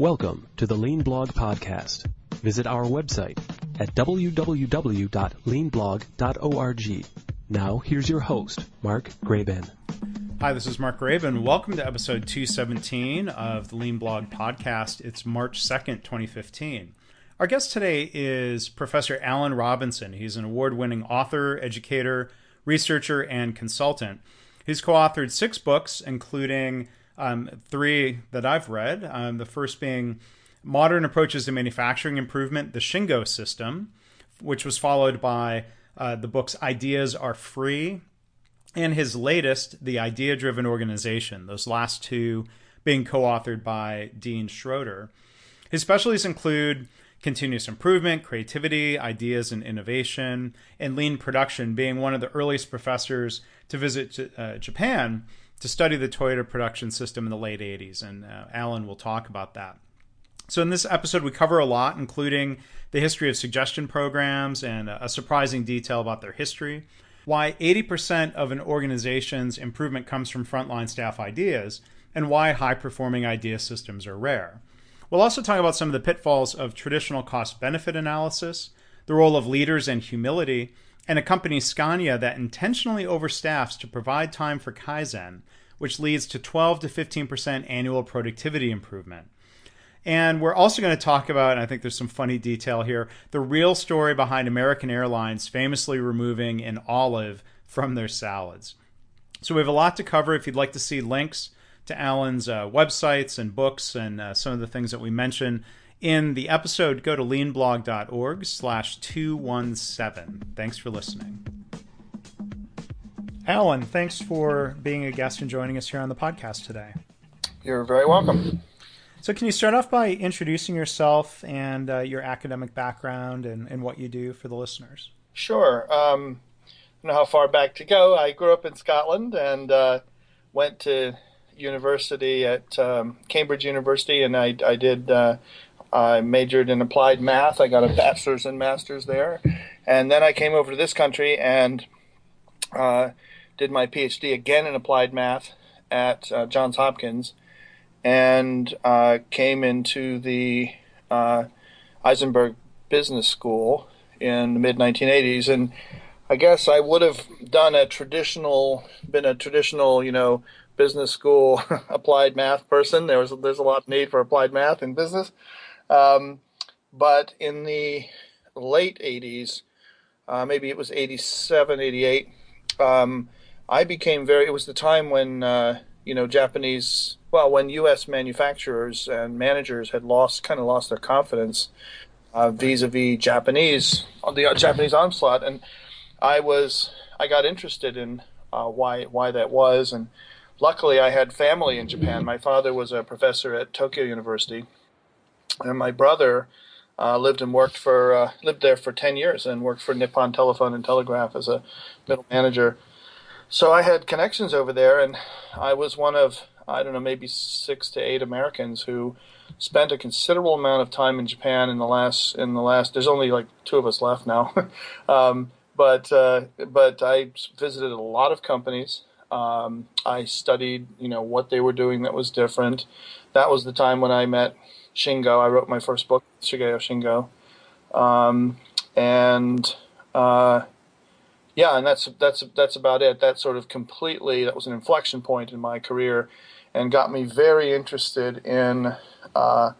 Welcome to the Lean Blog Podcast. Visit our website at www.leanblog.org. Now, here's your host, Mark Graban. Hi, this is Mark Graban. Welcome to episode 217 of the Lean Blog Podcast. It's March 2nd, 2015. Our guest today is Professor Alan Robinson. He's an award winning author, educator, researcher, and consultant. He's co authored six books, including um, three that I've read. Um, the first being Modern Approaches to Manufacturing Improvement, the Shingo System, which was followed by uh, the books Ideas Are Free, and his latest, The Idea Driven Organization, those last two being co authored by Dean Schroeder. His specialties include continuous improvement, creativity, ideas and innovation, and lean production, being one of the earliest professors to visit uh, Japan to study the Toyota production system in the late 80s, and uh, Alan will talk about that. So, in this episode, we cover a lot, including the history of suggestion programs and a surprising detail about their history, why 80% of an organization's improvement comes from frontline staff ideas, and why high performing idea systems are rare. We'll also talk about some of the pitfalls of traditional cost benefit analysis, the role of leaders and humility, and a company, Scania, that intentionally overstaffs to provide time for Kaizen, which leads to 12 to 15% annual productivity improvement. And we're also going to talk about, and I think there's some funny detail here, the real story behind American Airlines famously removing an olive from their salads. So we have a lot to cover. If you'd like to see links to Alan's uh, websites and books and uh, some of the things that we mentioned, in the episode, go to leanblog.org slash 217. Thanks for listening. Alan, thanks for being a guest and joining us here on the podcast today. You're very welcome. So, can you start off by introducing yourself and uh, your academic background and, and, what you do for the listeners? Sure. Um, I don't know how far back to go. I grew up in Scotland and uh, went to university at um, Cambridge University, and I, I did uh, I majored in applied math. I got a bachelor's and master's there. And then I came over to this country and uh, did my PhD again in applied math at uh, Johns Hopkins and uh, came into the uh, Isenberg Business School in the mid 1980s. And I guess I would have done a traditional, been a traditional, you know, business school applied math person. There was there's a lot of need for applied math in business. Um, but in the late 80s, uh, maybe it was 87, 88, um, I became very, it was the time when, uh, you know, Japanese, well, when U.S. manufacturers and managers had lost, kind of lost their confidence uh, vis-a-vis Japanese, the Japanese onslaught. And I was, I got interested in uh, why, why that was. And luckily I had family in Japan. My father was a professor at Tokyo University and my brother uh, lived and worked for uh, lived there for ten years and worked for Nippon Telephone and Telegraph as a middle manager. So I had connections over there, and I was one of I don't know maybe six to eight Americans who spent a considerable amount of time in Japan in the last in the last. There's only like two of us left now, um, but uh, but I visited a lot of companies. Um, I studied, you know, what they were doing that was different. That was the time when I met Shingo. I wrote my first book, Shigeo Shingo, um, and uh, yeah, and that's that's that's about it. That sort of completely that was an inflection point in my career, and got me very interested in uh,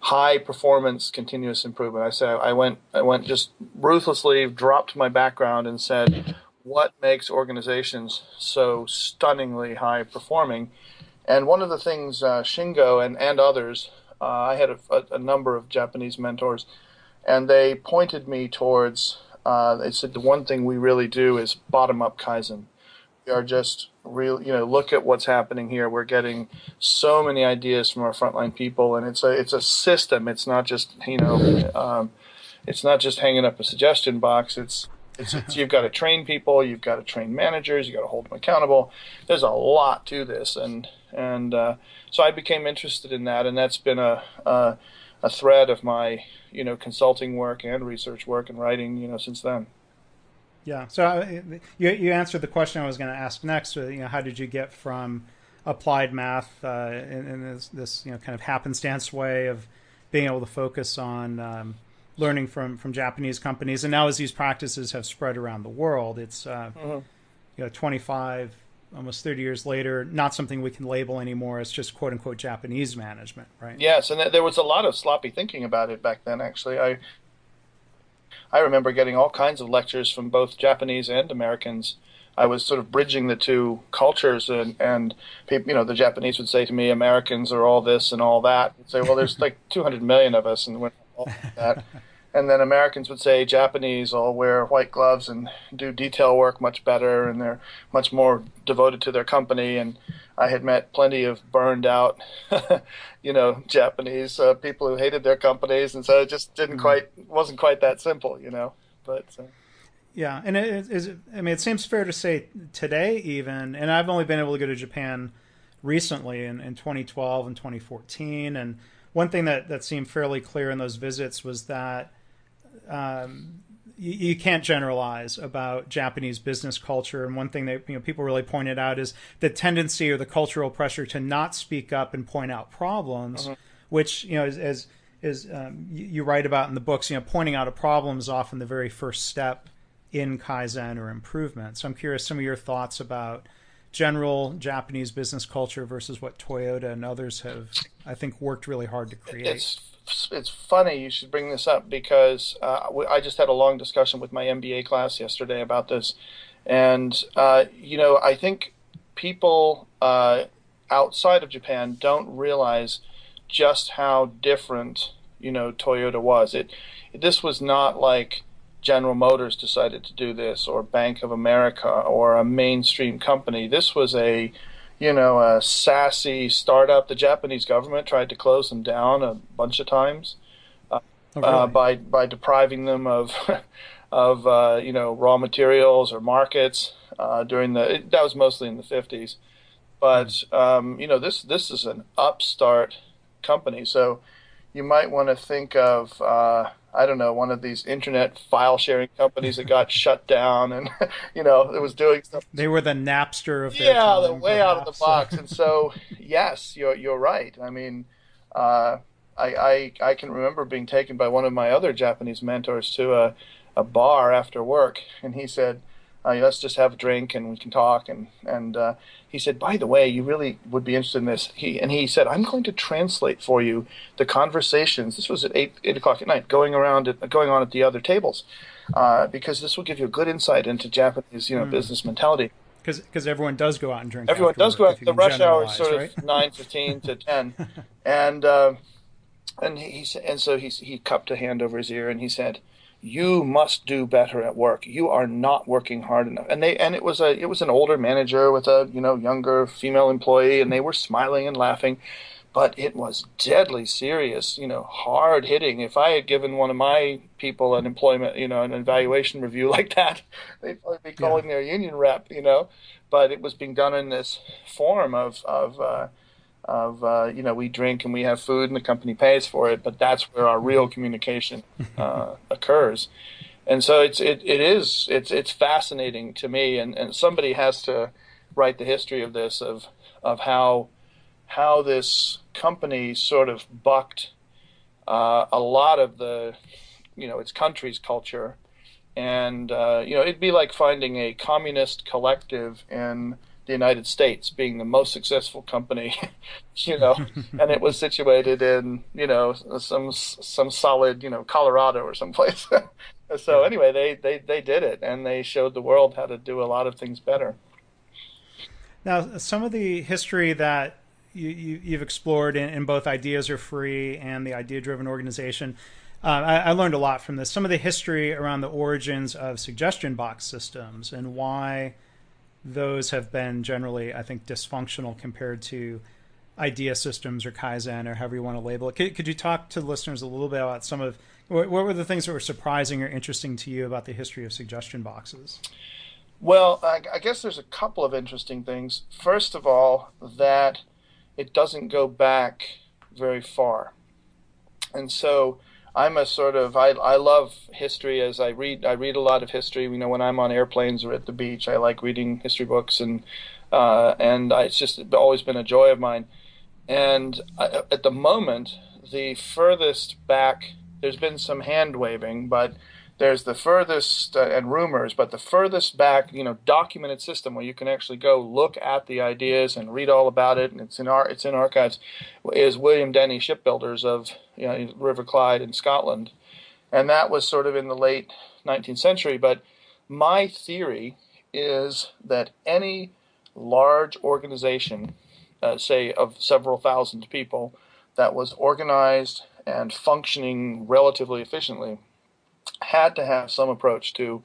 high performance continuous improvement. I said I went I went just ruthlessly dropped my background and said, what makes organizations so stunningly high performing? And one of the things uh, Shingo and, and others uh, I had a, a, number of Japanese mentors, and they pointed me towards. Uh, they said the one thing we really do is bottom up kaizen. We are just real, you know, look at what's happening here. We're getting so many ideas from our frontline people, and it's a it's a system. It's not just you know, um, it's not just hanging up a suggestion box. It's it's, it's, you've got to train people, you've got to train managers, you've got to hold them accountable. There's a lot to this, and and uh, so I became interested in that, and that's been a, a a thread of my you know consulting work and research work and writing you know since then. Yeah. So uh, you you answered the question I was going to ask next. Uh, you know, how did you get from applied math uh, in, in this, this, you know kind of happenstance way of being able to focus on um, learning from from Japanese companies. And now, as these practices have spread around the world, it's uh, mm-hmm. you know 25, almost 30 years later, not something we can label anymore. It's just quote unquote Japanese management, right? Yes, and there was a lot of sloppy thinking about it back then. Actually, I I remember getting all kinds of lectures from both Japanese and Americans. I was sort of bridging the two cultures, and and people, you know, the Japanese would say to me, "Americans are all this and all that." I'd say, "Well, there's like 200 million of us, and we're all that." and then Americans would say Japanese all wear white gloves and do detail work much better, and they're much more devoted to their company. And I had met plenty of burned out, you know, Japanese uh, people who hated their companies, and so it just didn't mm-hmm. quite wasn't quite that simple, you know. But uh, yeah, and it is. I mean, it seems fair to say today, even, and I've only been able to go to Japan recently in, in 2012 and 2014, and one thing that that seemed fairly clear in those visits was that um, you, you, can't generalize about Japanese business culture. And one thing that you know people really pointed out is the tendency or the cultural pressure to not speak up and point out problems, uh-huh. which you know as, as is um, you, you, write about in the books. You know, pointing out a problem is often the very first step in kaizen or improvement. So I'm curious some of your thoughts about general Japanese business culture versus what Toyota and others have, I think, worked really hard to create. It's it's funny you should bring this up because uh, I just had a long discussion with my MBA class yesterday about this, and uh, you know I think people uh, outside of Japan don't realize just how different you know Toyota was. It this was not like General Motors decided to do this or Bank of America or a mainstream company. This was a you know, a sassy startup. The Japanese government tried to close them down a bunch of times uh, oh, really? uh, by by depriving them of of uh, you know raw materials or markets uh, during the. That was mostly in the fifties, but um, you know this this is an upstart company, so you might want to think of uh, I don't know, one of these internet file sharing companies that got shut down and, you know, it was doing stuff. They were the Napster of Yeah, they're way out of the box. and so, yes, you're, you're right. I mean, uh, I, I, I can remember being taken by one of my other Japanese mentors to a, a bar after work, and he said, uh, let's just have a drink and we can talk. And and uh, he said, by the way, you really would be interested in this. He and he said, I'm going to translate for you the conversations. This was at eight eight o'clock at night, going around at, going on at the other tables, uh, because this will give you a good insight into Japanese you know mm. business mentality. Because everyone does go out and drink. Everyone does go out. The rush hour is sort right? of nine fifteen to ten, and uh, and he and so he he cupped a hand over his ear and he said you must do better at work. You are not working hard enough. And they and it was a it was an older manager with a you know younger female employee, and they were smiling and laughing, but it was deadly serious. You know, hard hitting. If I had given one of my people an employment, you know, an evaluation review like that, they'd probably be calling yeah. their union rep. You know, but it was being done in this form of of uh, of uh, you know we drink and we have food and the company pays for it, but that's where our real communication uh, occurs. And so it's it, it is it's it's fascinating to me, and, and somebody has to write the history of this of of how how this company sort of bucked uh, a lot of the you know its country's culture, and uh, you know it'd be like finding a communist collective in the United States being the most successful company, you know, and it was situated in, you know, some some solid, you know, Colorado or someplace. so anyway, they, they they did it and they showed the world how to do a lot of things better. Now, some of the history that you, you have explored in, in, both Ideas Are Free and the Idea Driven Organization. Uh, I, I learned a lot from this. Some of the history around the origins of suggestion box systems and why those have been generally, I think, dysfunctional compared to idea systems or Kaizen or however you want to label it. Could, could you talk to listeners a little bit about some of what, what were the things that were surprising or interesting to you about the history of suggestion boxes? Well, I, I guess there's a couple of interesting things. First of all, that it doesn't go back very far. And so I'm a sort of I I love history as I read I read a lot of history. You know, when I'm on airplanes or at the beach, I like reading history books and uh, and I, it's just always been a joy of mine. And I, at the moment, the furthest back, there's been some hand waving, but there's the furthest uh, and rumors, but the furthest back, you know, documented system where you can actually go look at the ideas and read all about it, and it's in our it's in archives, is William Denny Shipbuilders of you know, River Clyde in Scotland, and that was sort of in the late 19th century. But my theory is that any large organization, uh, say of several thousand people, that was organized and functioning relatively efficiently had to have some approach to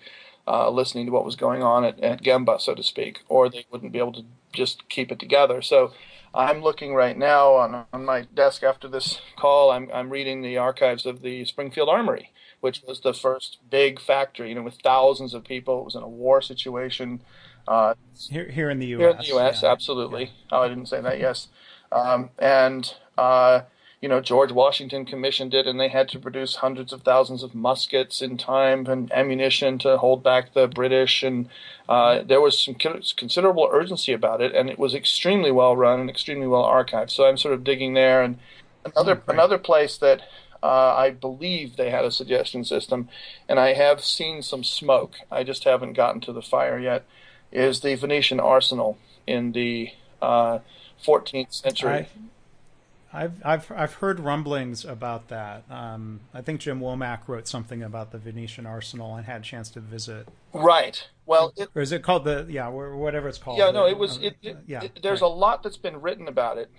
uh, listening to what was going on at, at Gemba, so to speak, or they wouldn't be able to just keep it together. So I'm looking right now on, on my desk after this call, I'm, I'm reading the archives of the Springfield Armory, which was the first big factory, you know, with thousands of people. It was in a war situation. Uh, here, here in the U.S. Here in the U.S., yeah. absolutely. Yeah. Oh, I didn't say that. Yes, um, and uh, you know, George Washington commissioned it, and they had to produce hundreds of thousands of muskets in time and ammunition to hold back the British. And uh, there was some considerable urgency about it, and it was extremely well run and extremely well archived. So I'm sort of digging there. And another oh, another place that uh, I believe they had a suggestion system, and I have seen some smoke. I just haven't gotten to the fire yet. Is the Venetian arsenal in the uh, 14th century? I- I've I've I've heard rumblings about that. Um, I think Jim Womack wrote something about the Venetian Arsenal and had a chance to visit. Right. Well, it, or is it called the yeah whatever it's called? Yeah, no, it was. It, it, yeah, there's right. a lot that's been written about it.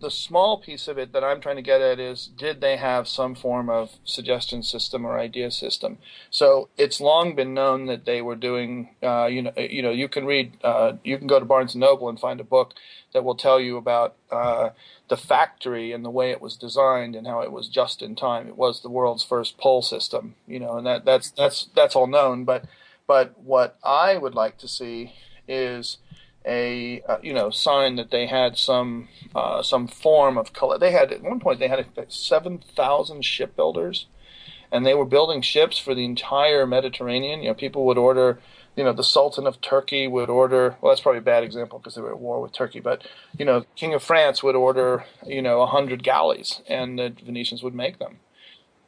The small piece of it that I'm trying to get at is did they have some form of suggestion system or idea system? So it's long been known that they were doing. Uh, you know, you know, you can read. Uh, you can go to Barnes and Noble and find a book that will tell you about. Uh, the factory and the way it was designed and how it was just in time. It was the world's first pull system, you know, and that that's that's that's all known. But but what I would like to see is a uh, you know sign that they had some uh, some form of color. They had at one point they had seven thousand shipbuilders, and they were building ships for the entire Mediterranean. You know, people would order you know, the Sultan of Turkey would order, well, that's probably a bad example because they were at war with Turkey, but, you know, King of France would order, you know, 100 galleys and the Venetians would make them.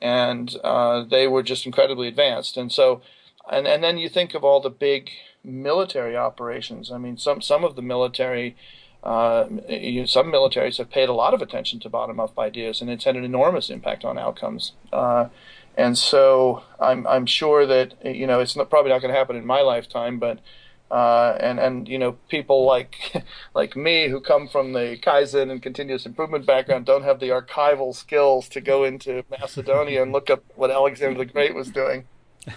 And uh, they were just incredibly advanced. And so, and, and then you think of all the big military operations. I mean, some, some of the military, uh, you know, some militaries have paid a lot of attention to bottom up ideas and it's had an enormous impact on outcomes. Uh, and so I'm I'm sure that you know it's not, probably not going to happen in my lifetime, but uh, and and you know people like like me who come from the kaizen and continuous improvement background don't have the archival skills to go into Macedonia and look up what Alexander the Great was doing.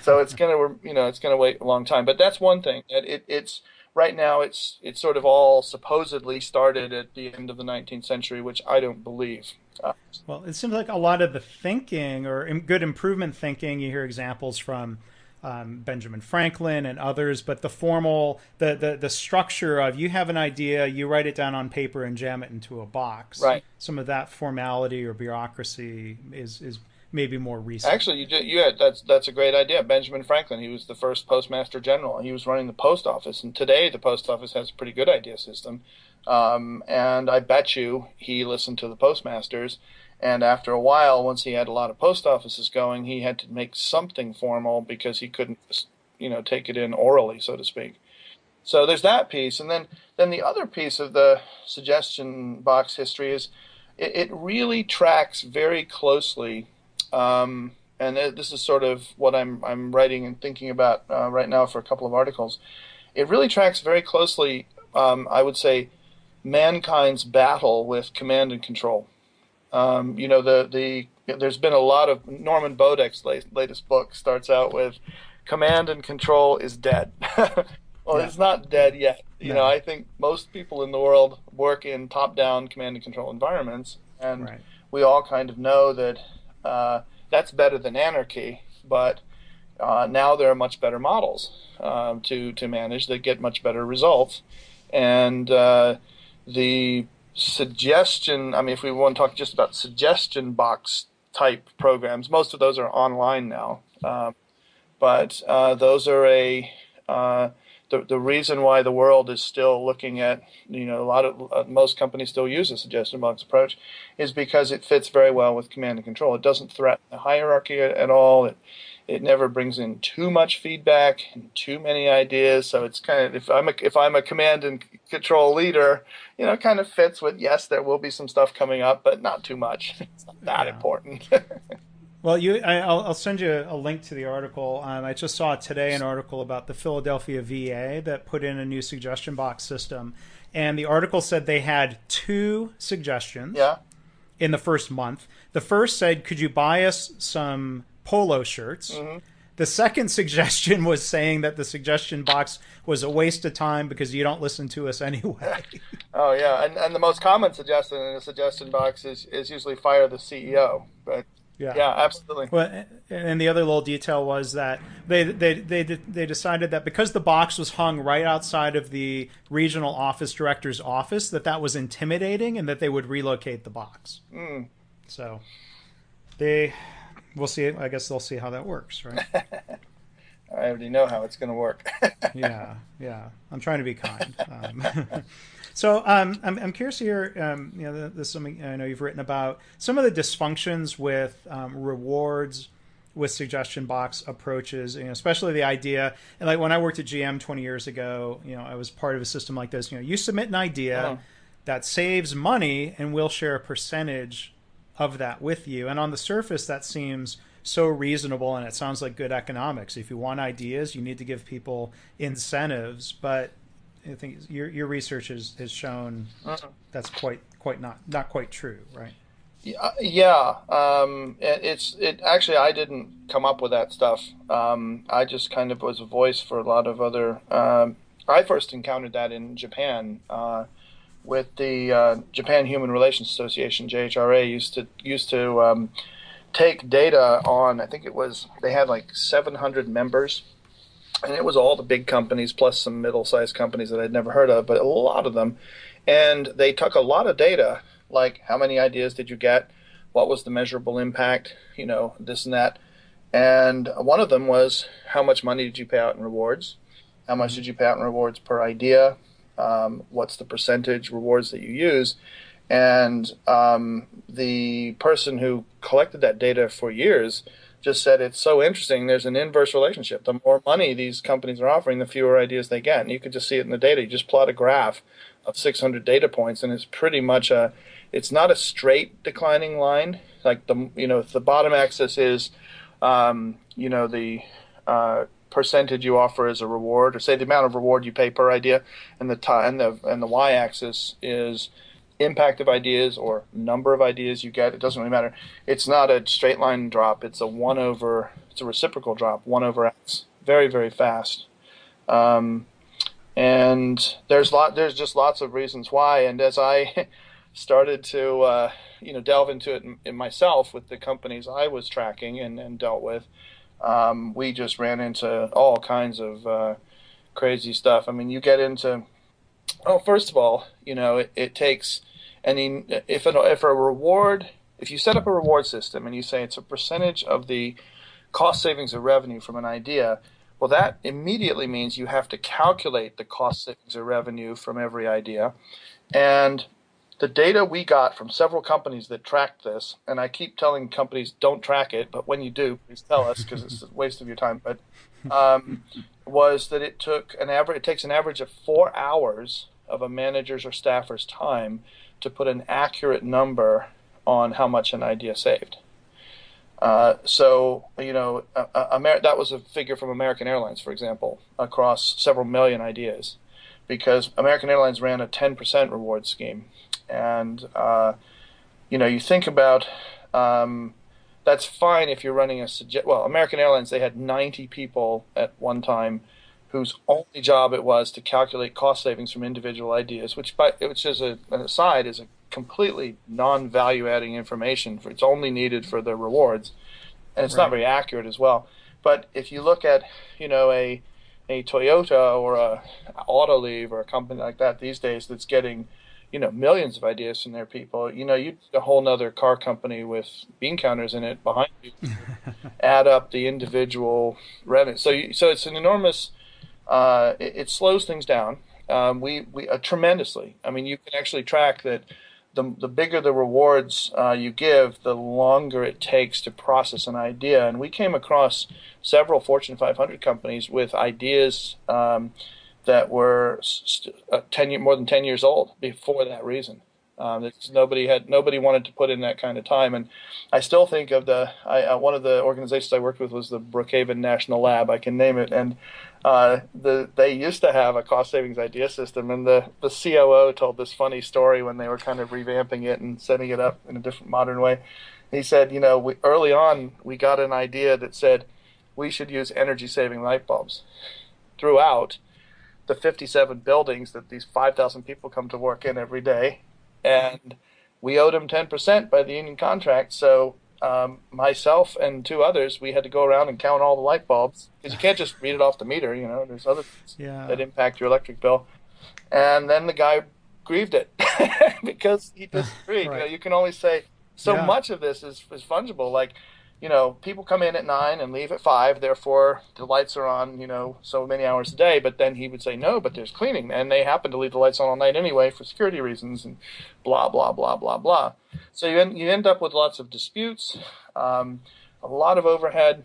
So it's gonna you know it's gonna wait a long time. But that's one thing. It, it's right now it's it's sort of all supposedly started at the end of the 19th century, which I don't believe. Well, it seems like a lot of the thinking or good improvement thinking. You hear examples from um, Benjamin Franklin and others, but the formal, the, the the structure of you have an idea, you write it down on paper and jam it into a box. Right. Some of that formality or bureaucracy is is maybe more recent. Actually, you did, you had, that's that's a great idea. Benjamin Franklin, he was the first postmaster general. He was running the post office, and today the post office has a pretty good idea system. Um, and I bet you he listened to the postmasters. And after a while, once he had a lot of post offices going, he had to make something formal because he couldn't, you know, take it in orally, so to speak. So there's that piece, and then then the other piece of the suggestion box history is it, it really tracks very closely um, and this is sort of what I'm I'm writing and thinking about uh, right now for a couple of articles. It really tracks very closely, um, I would say, mankind's battle with command and control. Um, you know, the the there's been a lot of Norman Bodek's latest book starts out with command and control is dead. well, yeah. it's not dead yet. You know, I think most people in the world work in top-down command and control environments, and right. we all kind of know that uh, that's better than anarchy, but uh, now there are much better models um, to to manage that get much better results, and uh, the suggestion. I mean, if we want to talk just about suggestion box type programs, most of those are online now, um, but uh, those are a uh, the, the reason why the world is still looking at, you know, a lot of uh, most companies still use a suggestion box approach is because it fits very well with command and control. It doesn't threaten the hierarchy at, at all. It, it never brings in too much feedback and too many ideas. So it's kind of if I'm a if I'm a command and control leader, you know, it kind of fits with yes, there will be some stuff coming up, but not too much. It's not that yeah. important. Well, you, I, will I'll send you a link to the article. Um, I just saw today an article about the Philadelphia VA that put in a new suggestion box system, and the article said they had two suggestions. Yeah. In the first month, the first said, "Could you buy us some polo shirts?" Mm-hmm. The second suggestion was saying that the suggestion box was a waste of time because you don't listen to us anyway. oh yeah, and and the most common suggestion in a suggestion box is is usually fire the CEO, but yeah, yeah, absolutely. Well, and the other little detail was that they they they they decided that because the box was hung right outside of the regional office director's office, that that was intimidating, and that they would relocate the box. Mm. So they, we'll see. I guess they'll see how that works, right? I already know how it's going to work. yeah, yeah. I'm trying to be kind. Um, So um, I'm, I'm curious to hear, um, you know, this something I know you've written about some of the dysfunctions with um, rewards with suggestion box approaches, you know, especially the idea. And like when I worked at GM 20 years ago, you know, I was part of a system like this. You know, you submit an idea uh-huh. that saves money, and we'll share a percentage of that with you. And on the surface, that seems so reasonable and it sounds like good economics. If you want ideas, you need to give people incentives, but I think your your research has, has shown uh-huh. that's quite quite not not quite true, right? Yeah, um, it's it actually I didn't come up with that stuff. Um, I just kind of was a voice for a lot of other. Um, I first encountered that in Japan uh, with the uh, Japan Human Relations Association (JHRA) used to used to um, take data on. I think it was they had like 700 members and it was all the big companies plus some middle-sized companies that I'd never heard of, but a lot of them. And they took a lot of data, like how many ideas did you get, what was the measurable impact, you know, this and that. And one of them was how much money did you pay out in rewards, how much did you pay out in rewards per idea, um, what's the percentage rewards that you use. And um, the person who collected that data for years just said it's so interesting. There's an inverse relationship. The more money these companies are offering, the fewer ideas they get. And you could just see it in the data. You just plot a graph of 600 data points, and it's pretty much a. It's not a straight declining line. Like the you know the bottom axis is, um, you know the uh, percentage you offer as a reward, or say the amount of reward you pay per idea, and the t- and the and the y-axis is impact of ideas or number of ideas you get. It doesn't really matter. It's not a straight line drop. It's a one over. It's a reciprocal drop. One over x. Very very fast. Um, and there's lot. There's just lots of reasons why. And as I started to uh, you know delve into it in, in, myself with the companies I was tracking and, and dealt with, um, we just ran into all kinds of uh, crazy stuff. I mean, you get into well, first of all, you know, it, it takes and if, an, if a reward, if you set up a reward system and you say it's a percentage of the cost savings of revenue from an idea, well, that immediately means you have to calculate the cost savings of revenue from every idea. And the data we got from several companies that tracked this, and I keep telling companies don't track it, but when you do, please tell us because it's a waste of your time. But um, was that it took an average? It takes an average of four hours of a manager's or staffer's time to put an accurate number on how much an idea saved. Uh, so, you know, Amer- that was a figure from American Airlines, for example, across several million ideas, because American Airlines ran a 10% reward scheme. And, uh, you know, you think about um, that's fine if you're running a. Well, American Airlines, they had 90 people at one time whose only job it was to calculate cost savings from individual ideas, which, by, which is a, an aside, is a completely non-value adding information. For, it's only needed for the rewards, and it's right. not very accurate as well. But if you look at, you know, a a Toyota or a Autoliv or a company like that these days that's getting, you know, millions of ideas from their people, you know, you a whole nother car company with bean counters in it behind you, add up the individual revenue. So, you, so it's an enormous uh, it, it, slows things down. Um, we we uh, tremendously. I mean, you can actually track that. The, the bigger the rewards uh, you give, the longer it takes to process an idea. And we came across several Fortune 500 companies with ideas um, that were st- uh, ten year, more than ten years old before that reason. Um, nobody had nobody wanted to put in that kind of time, and I still think of the I, uh, one of the organizations I worked with was the Brookhaven National Lab. I can name it, and uh, the they used to have a cost savings idea system, and the the COO told this funny story when they were kind of revamping it and setting it up in a different modern way. He said, you know, we, early on we got an idea that said we should use energy saving light bulbs throughout the 57 buildings that these 5,000 people come to work in every day and we owed them 10% by the union contract. So um, myself and two others, we had to go around and count all the light bulbs because you can't just read it off the meter. You know, there's other things yeah. that impact your electric bill. And then the guy grieved it because he disagreed. right. you, know, you can only say so yeah. much of this is, is fungible. Like you know, people come in at nine and leave at five. Therefore, the lights are on, you know, so many hours a day. But then he would say, no, but there's cleaning, and they happen to leave the lights on all night anyway for security reasons, and blah blah blah blah blah. So you end, you end up with lots of disputes, um, a lot of overhead.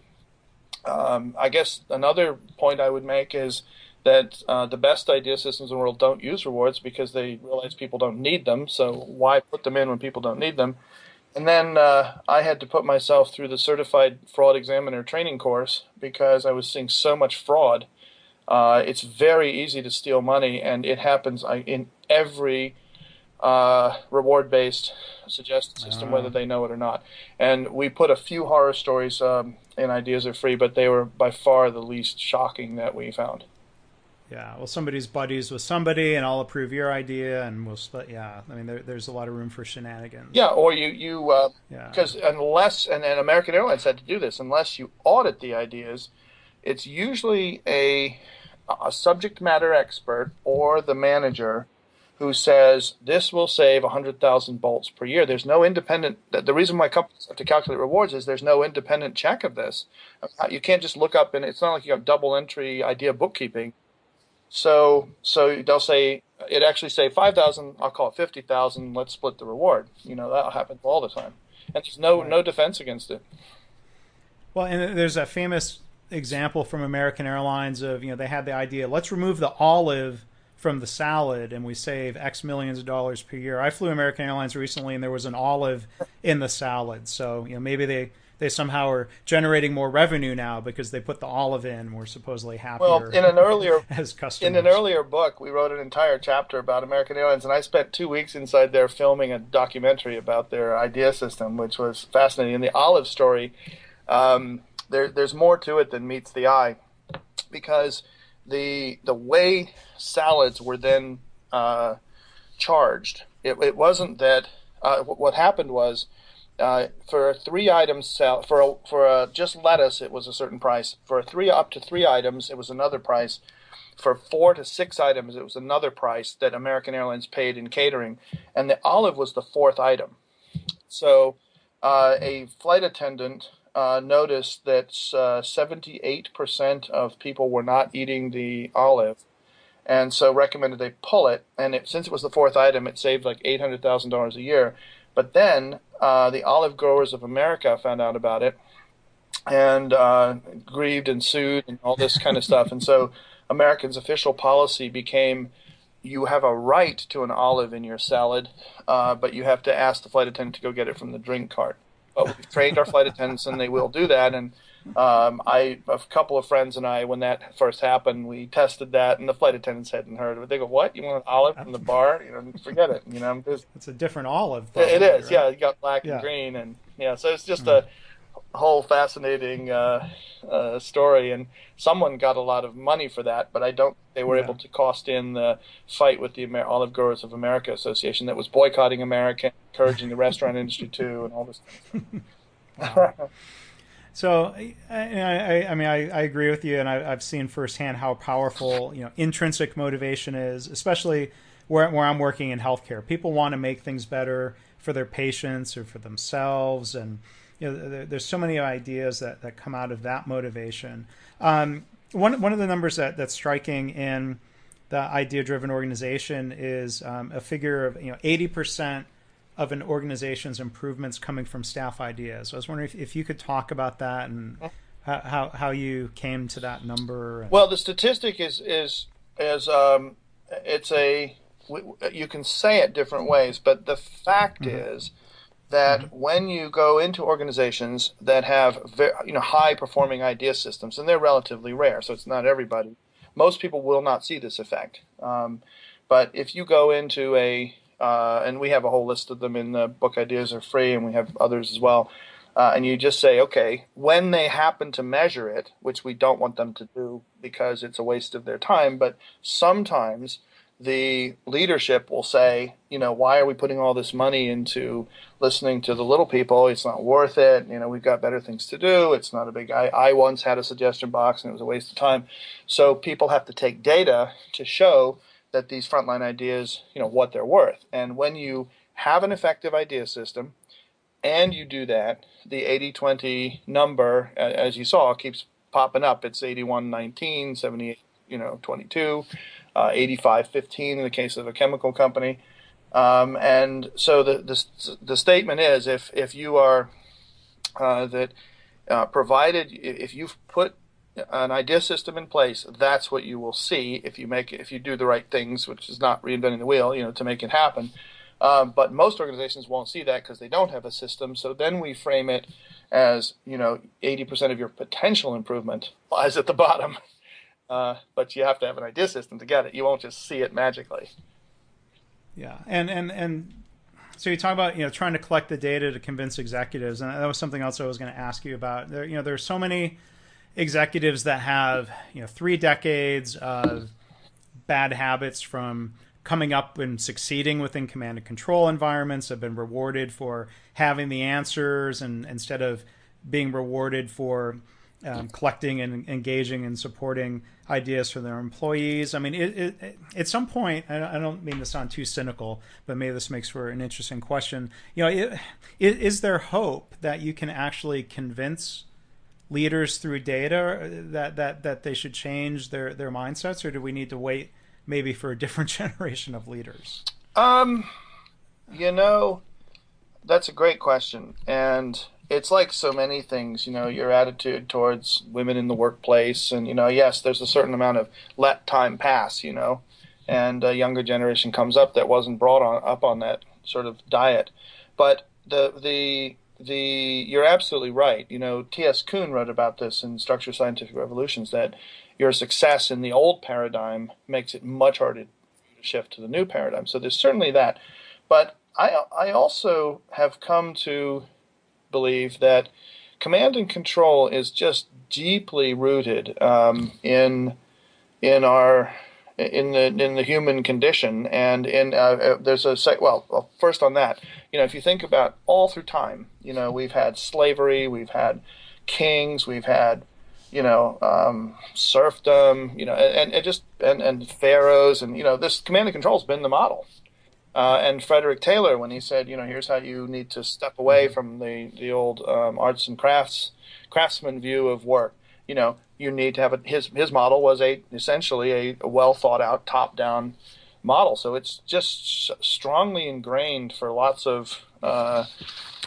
Um, I guess another point I would make is that uh, the best idea systems in the world don't use rewards because they realize people don't need them. So why put them in when people don't need them? And then uh, I had to put myself through the certified fraud examiner training course because I was seeing so much fraud. Uh, it's very easy to steal money, and it happens in every uh, reward based suggested system, whether ah. they know it or not. And we put a few horror stories um, in Ideas Are Free, but they were by far the least shocking that we found. Yeah, well, somebody's buddies with somebody, and I'll approve your idea, and we'll split. Yeah, I mean, there, there's a lot of room for shenanigans. Yeah, or you you uh, yeah because unless and, and American Airlines had to do this unless you audit the ideas, it's usually a a subject matter expert or the manager who says this will save 100,000 bolts per year. There's no independent. The reason why companies have to calculate rewards is there's no independent check of this. You can't just look up and it's not like you have double entry idea bookkeeping so so they'll say it actually say five thousand. I'll call it fifty thousand. Let's split the reward. You know that happens all the time, and there's no right. no defense against it. Well, and there's a famous example from American Airlines of you know they had the idea let's remove the olive from the salad and we save X millions of dollars per year. I flew American Airlines recently and there was an olive in the salad, so you know maybe they they somehow are generating more revenue now because they put the olive in. We're supposedly happier. Well, in an earlier as customers. In an earlier book, we wrote an entire chapter about American Airlines, and I spent two weeks inside there filming a documentary about their idea system, which was fascinating. And the olive story, um, there, there's more to it than meets the eye, because the the way salads were then uh, charged, it, it wasn't that. Uh, what happened was uh, for three items, for a, for a, just lettuce, it was a certain price. For three up to three items, it was another price. For four to six items, it was another price that American Airlines paid in catering, and the olive was the fourth item. So, uh, a flight attendant uh, noticed that 78% uh, of people were not eating the olive, and so recommended they pull it. And it, since it was the fourth item, it saved like $800,000 a year. But then uh, the olive growers of America found out about it and uh, grieved and sued and all this kind of stuff. And so Americans' official policy became you have a right to an olive in your salad, uh, but you have to ask the flight attendant to go get it from the drink cart. But we've trained our flight attendants and they will do that. And um, I, a couple of friends and I, when that first happened, we tested that, and the flight attendants hadn't heard of it. They go, "What? You want an olive from the bar? You know, forget it. You know, it's a different olive. Probably, it is. Right? Yeah, you got black yeah. and green, and yeah. So it's just mm. a whole fascinating uh, uh, story, and someone got a lot of money for that, but I don't. They were yeah. able to cost in the fight with the Amer- Olive Growers of America Association that was boycotting America, encouraging the restaurant industry too, and all this. Kind of So, I, I, I mean, I, I, agree with you, and I, have seen firsthand how powerful you know intrinsic motivation is, especially where where I'm working in healthcare. People want to make things better for their patients or for themselves, and you know, there, there's so many ideas that, that come out of that motivation. Um, one one of the numbers that that's striking in the idea-driven organization is um, a figure of you know eighty percent of an organization's improvements coming from staff ideas. So I was wondering if, if you could talk about that and how, how, how you came to that number. Well, the statistic is is is um, it's a you can say it different ways, but the fact mm-hmm. is that mm-hmm. when you go into organizations that have very, you know high performing idea systems, and they're relatively rare, so it's not everybody. Most people will not see this effect. Um, but if you go into a uh, and we have a whole list of them in the book. Ideas are free, and we have others as well. Uh, and you just say, okay, when they happen to measure it, which we don't want them to do because it's a waste of their time, but sometimes the leadership will say, you know, why are we putting all this money into listening to the little people? It's not worth it. You know, we've got better things to do. It's not a big. I, I once had a suggestion box and it was a waste of time. So people have to take data to show that these frontline ideas, you know, what they're worth. And when you have an effective idea system and you do that, the 80-20 number, as you saw, keeps popping up. It's 81-19, 78, you know, 22, uh, 85-15 in the case of a chemical company. Um, and so the, the, the statement is if, if you are uh, that uh, provided if you've put an idea system in place, that's what you will see if you make it, if you do the right things, which is not reinventing the wheel, you know, to make it happen. Um, but most organizations won't see that because they don't have a system. So then we frame it as, you know, 80% of your potential improvement lies at the bottom. Uh, but you have to have an idea system to get it. You won't just see it magically. Yeah, and and and so you talk about you know trying to collect the data to convince executives, and that was something else I was going to ask you about. There, you know, there's so many executives that have you know three decades of bad habits from coming up and succeeding within command and control environments have been rewarded for having the answers and instead of being rewarded for um, collecting and engaging and supporting ideas for their employees. I mean, it, it, at some point, I don't mean to sound too cynical, but maybe this makes for an interesting question. You know, is there hope that you can actually convince leaders through data that that that they should change their their mindsets, or do we need to wait maybe for a different generation of leaders? Um, you know, that's a great question, and it's like so many things. You know, your attitude towards women in the workplace, and you know, yes, there's a certain amount of let time pass. You know, and a younger generation comes up that wasn't brought on up on that sort of diet, but the the the you're absolutely right. You know, T.S. Kuhn wrote about this in Structured Scientific Revolutions that your success in the old paradigm makes it much harder to shift to the new paradigm. So there's certainly that, but I I also have come to believe that command and control is just deeply rooted um, in in our in the in the human condition and in uh, uh there's a well, well first on that you know if you think about all through time you know we've had slavery we've had kings we've had you know um, serfdom you know and, and just and, and pharaohs and you know this command and control has been the model uh, and Frederick Taylor, when he said, you know, here's how you need to step away mm-hmm. from the the old um, arts and crafts craftsman view of work, you know, you need to have a, his his model was a essentially a, a well thought out top down model. So it's just strongly ingrained for lots of uh,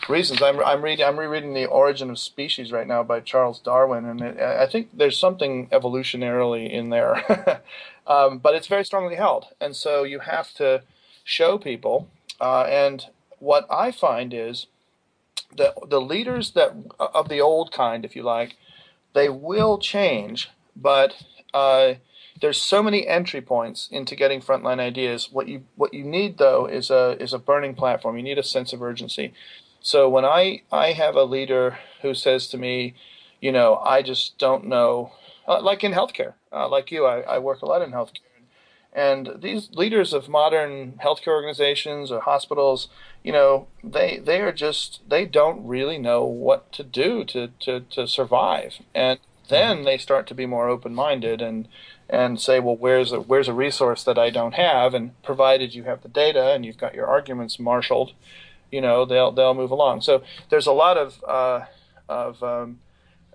reasons. I'm I'm reading I'm rereading the Origin of Species right now by Charles Darwin, and it, I think there's something evolutionarily in there, um, but it's very strongly held, and so you have to show people. Uh, and what I find is that the leaders that of the old kind, if you like, they will change, but uh, there's so many entry points into getting frontline ideas. What you what you need though is a is a burning platform. You need a sense of urgency. So when I I have a leader who says to me, you know, I just don't know, uh, like in healthcare, uh, like you, I, I work a lot in healthcare. And these leaders of modern healthcare organizations or hospitals, you know, they they are just they don't really know what to do to to, to survive. And then they start to be more open minded and and say, well, where's a where's a resource that I don't have? And provided you have the data and you've got your arguments marshaled, you know, they'll they'll move along. So there's a lot of uh, of um,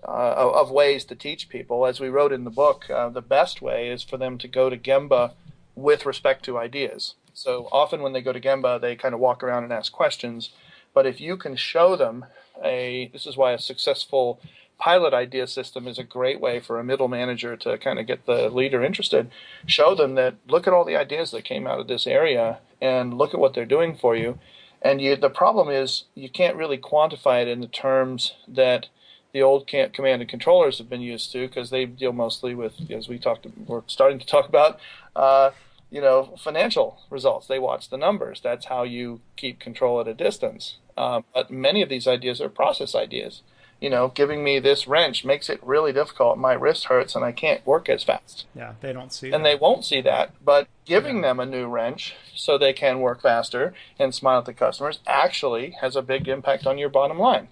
uh, of ways to teach people. As we wrote in the book, uh, the best way is for them to go to Gemba with respect to ideas. So often when they go to Gemba, they kind of walk around and ask questions. But if you can show them a, this is why a successful pilot idea system is a great way for a middle manager to kind of get the leader interested. Show them that look at all the ideas that came out of this area and look at what they're doing for you. And you, the problem is you can't really quantify it in the terms that the old command and controllers have been used to because they deal mostly with, as we talked, we're starting to talk about, uh, you know, financial results. They watch the numbers. That's how you keep control at a distance. Um, but many of these ideas are process ideas. You know, giving me this wrench makes it really difficult. My wrist hurts and I can't work as fast. Yeah, they don't see. And that. they won't see that. But giving yeah. them a new wrench so they can work faster and smile at the customers actually has a big impact on your bottom line.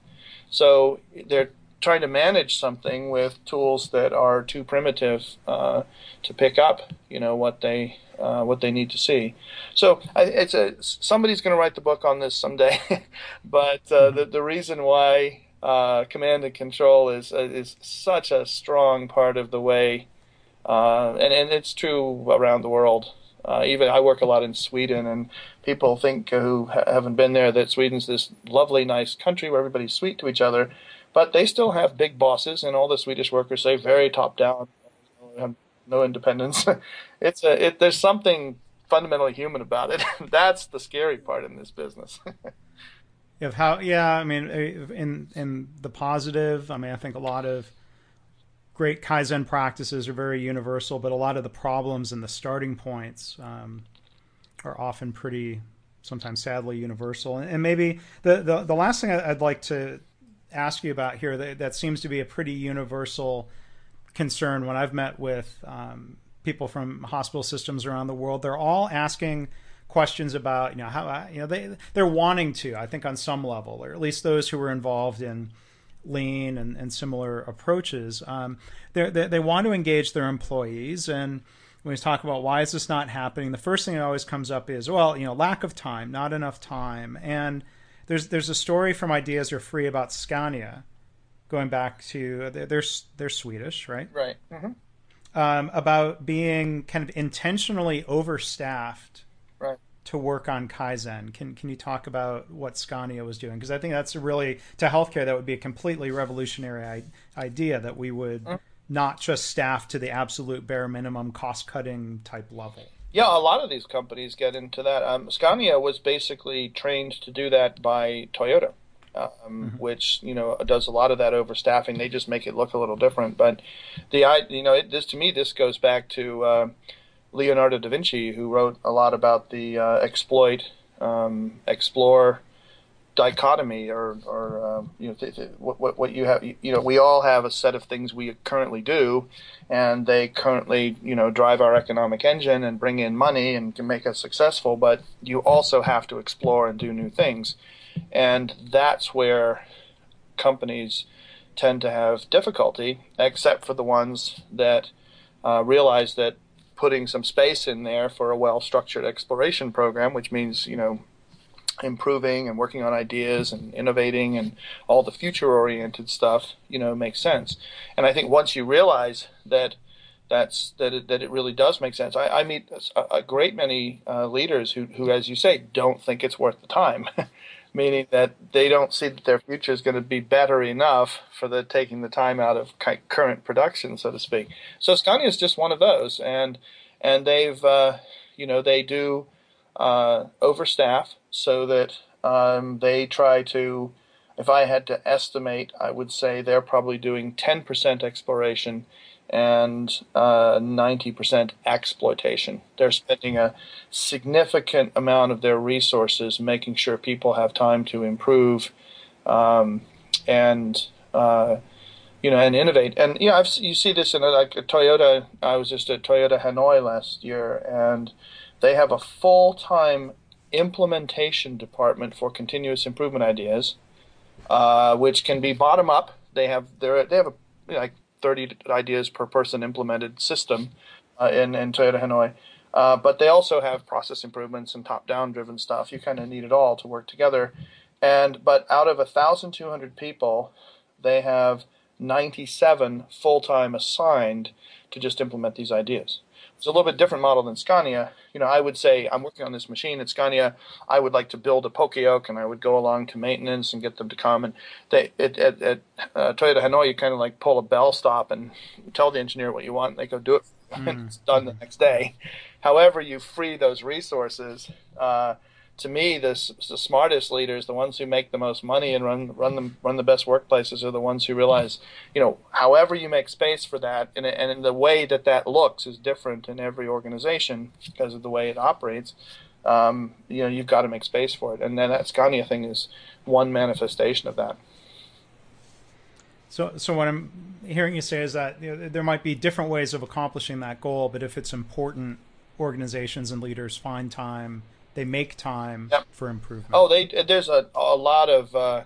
So they're trying to manage something with tools that are too primitive uh, to pick up, you know, what they uh, what they need to see. So it's a somebody's going to write the book on this someday, but uh, the the reason why uh, command and control is uh, is such a strong part of the way, uh, and and it's true around the world. even I work a lot in Sweden, and people think who haven't been there that Sweden's this lovely, nice country where everybody's sweet to each other but they still have big bosses, and all the Swedish workers say very top down, have no independence. it's a it, there's something fundamentally human about it. That's the scary part in this business. of how yeah i mean in in the positive i mean i think a lot of great kaizen practices are very universal but a lot of the problems and the starting points um, are often pretty sometimes sadly universal and, and maybe the, the the last thing i'd like to ask you about here that, that seems to be a pretty universal concern when I've met with um, people from hospital systems around the world. They're all asking questions about you know how you know they they're wanting to I think on some level or at least those who are involved in lean and, and similar approaches um, they they want to engage their employees and when we talk about why is this not happening the first thing that always comes up is well you know lack of time not enough time and there's there's a story from Ideas Are Free about Scania, going back to they're they're Swedish, right? Right. Mm-hmm. Um, about being kind of intentionally overstaffed right. to work on Kaizen. Can can you talk about what Scania was doing? Because I think that's really to healthcare that would be a completely revolutionary I- idea that we would mm-hmm. not just staff to the absolute bare minimum cost cutting type level. Yeah, a lot of these companies get into that. Um, Scania was basically trained to do that by Toyota, um, mm-hmm. which you know does a lot of that overstaffing. They just make it look a little different. But the I you know it, this to me this goes back to uh, Leonardo da Vinci, who wrote a lot about the uh, exploit, um, explore dichotomy or, or um, you know th- th- what, what you have you know we all have a set of things we currently do and they currently you know drive our economic engine and bring in money and can make us successful but you also have to explore and do new things. And that's where companies tend to have difficulty except for the ones that uh, realize that putting some space in there for a well structured exploration program which means you know improving and working on ideas and innovating and all the future oriented stuff, you know, makes sense. And I think once you realize that that's that it, that it really does make sense. I, I meet a, a, great many uh, leaders who, who, as you say, don't think it's worth the time, meaning that they don't see that their future is going to be better enough for the taking the time out of current production, so to speak. So Scania is just one of those, and and they've uh, you know they do uh, overstaff so that um, they try to. If I had to estimate, I would say they're probably doing 10% exploration and uh, 90% exploitation. They're spending a significant amount of their resources making sure people have time to improve um, and uh, you know and innovate. And you know, I've, you see this in like Toyota. I was just at Toyota Hanoi last year, and they have a full time implementation department for continuous improvement ideas, uh, which can be bottom up. They have they have a like 30 ideas per person implemented system uh, in in Toyota Hanoi. Uh, but they also have process improvements and top down driven stuff. You kind of need it all to work together. And but out of 1,200 people, they have 97 full time assigned to just implement these ideas. It's a little bit different model than Scania. You know, I would say I'm working on this machine at Scania. I would like to build a Poka-yoke, and I would go along to maintenance and get them to come. And they at, at, at uh, Toyota Hanoi, you kind of like pull a bell stop and tell the engineer what you want, and they go do it. Mm. and it's done the next day. However, you free those resources. Uh, to me, the, the smartest leaders, the ones who make the most money and run run them run the best workplaces, are the ones who realize, you know, however you make space for that, and and the way that that looks is different in every organization because of the way it operates. Um, you know, you've got to make space for it, and then that Scania thing is one manifestation of that. So, so what I'm hearing you say is that you know, there might be different ways of accomplishing that goal, but if it's important, organizations and leaders find time they make time yep. for improvement. Oh, they there's a a lot of uh,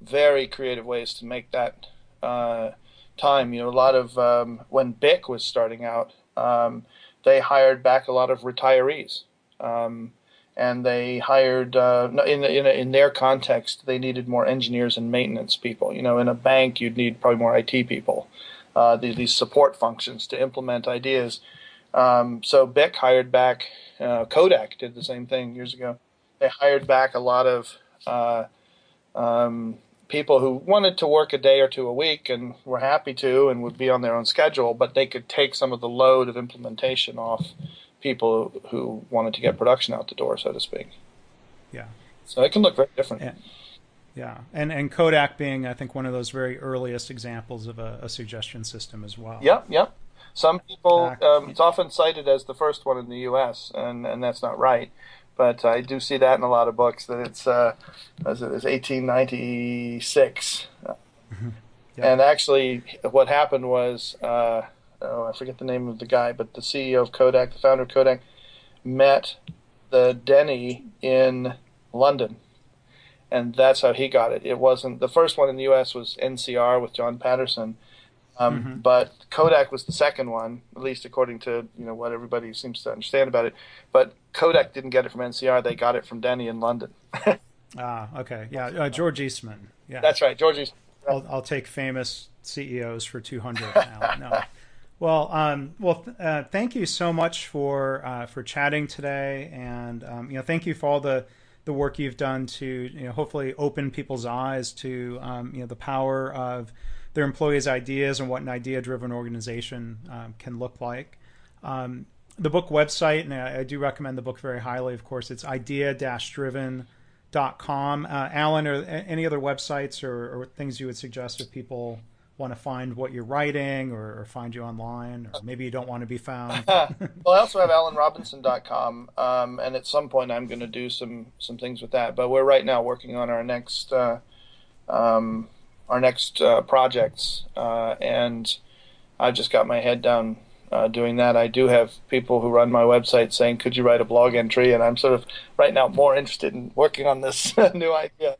very creative ways to make that uh, time. You know, a lot of um, when BIC was starting out, um, they hired back a lot of retirees, um, and they hired uh, in in in their context they needed more engineers and maintenance people. You know, in a bank you'd need probably more IT people. Uh, these, these support functions to implement ideas. Um, so BIC hired back uh, Kodak did the same thing years ago. They hired back a lot of uh, um, people who wanted to work a day or two a week and were happy to and would be on their own schedule, but they could take some of the load of implementation off people who wanted to get production out the door, so to speak. Yeah. So it can look very different. Yeah. Yeah, and and Kodak being, I think, one of those very earliest examples of a, a suggestion system as well. Yep, yep. Some people, um, it's often cited as the first one in the U.S., and, and that's not right. But I do see that in a lot of books that it's uh, as it is 1896. Mm-hmm. And actually, what happened was, uh, oh, I forget the name of the guy, but the CEO of Kodak, the founder of Kodak, met the Denny in London and that's how he got it. It wasn't the first one in the U.S. was NCR with John Patterson, um, mm-hmm. But Kodak was the second one, at least according to you know what everybody seems to understand about it. But Kodak didn't get it from NCR; they got it from Denny in London. ah, okay, yeah, uh, George Eastman. Yeah, that's right, George Eastman. I'll, I'll take famous CEOs for two hundred now. no. Well, um, well, uh, thank you so much for uh, for chatting today, and um, you know, thank you for all the the work you've done to you know hopefully open people's eyes to um, you know the power of their employees' ideas and what an idea driven organization um, can look like. Um, the book website, and I, I, do recommend the book very highly, of course, it's idea driven.com. Uh, Alan, or any other websites or, or, things you would suggest if people want to find what you're writing or, or find you online, or maybe you don't want to be found? well, I also have alanrobinson.com, um, and at some point I'm going to do some, some things with that. But we're right now working on our next. Uh, um, our next uh, projects, uh, and I've just got my head down uh, doing that. I do have people who run my website saying, "Could you write a blog entry?" And I'm sort of right now more interested in working on this new idea.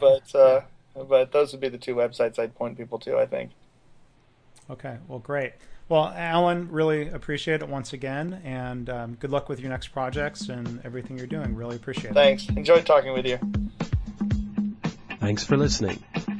but uh, but those would be the two websites I'd point people to. I think. Okay. Well, great. Well, Alan, really appreciate it once again, and um, good luck with your next projects and everything you're doing. Really appreciate it. Thanks. Enjoyed talking with you. Thanks for listening.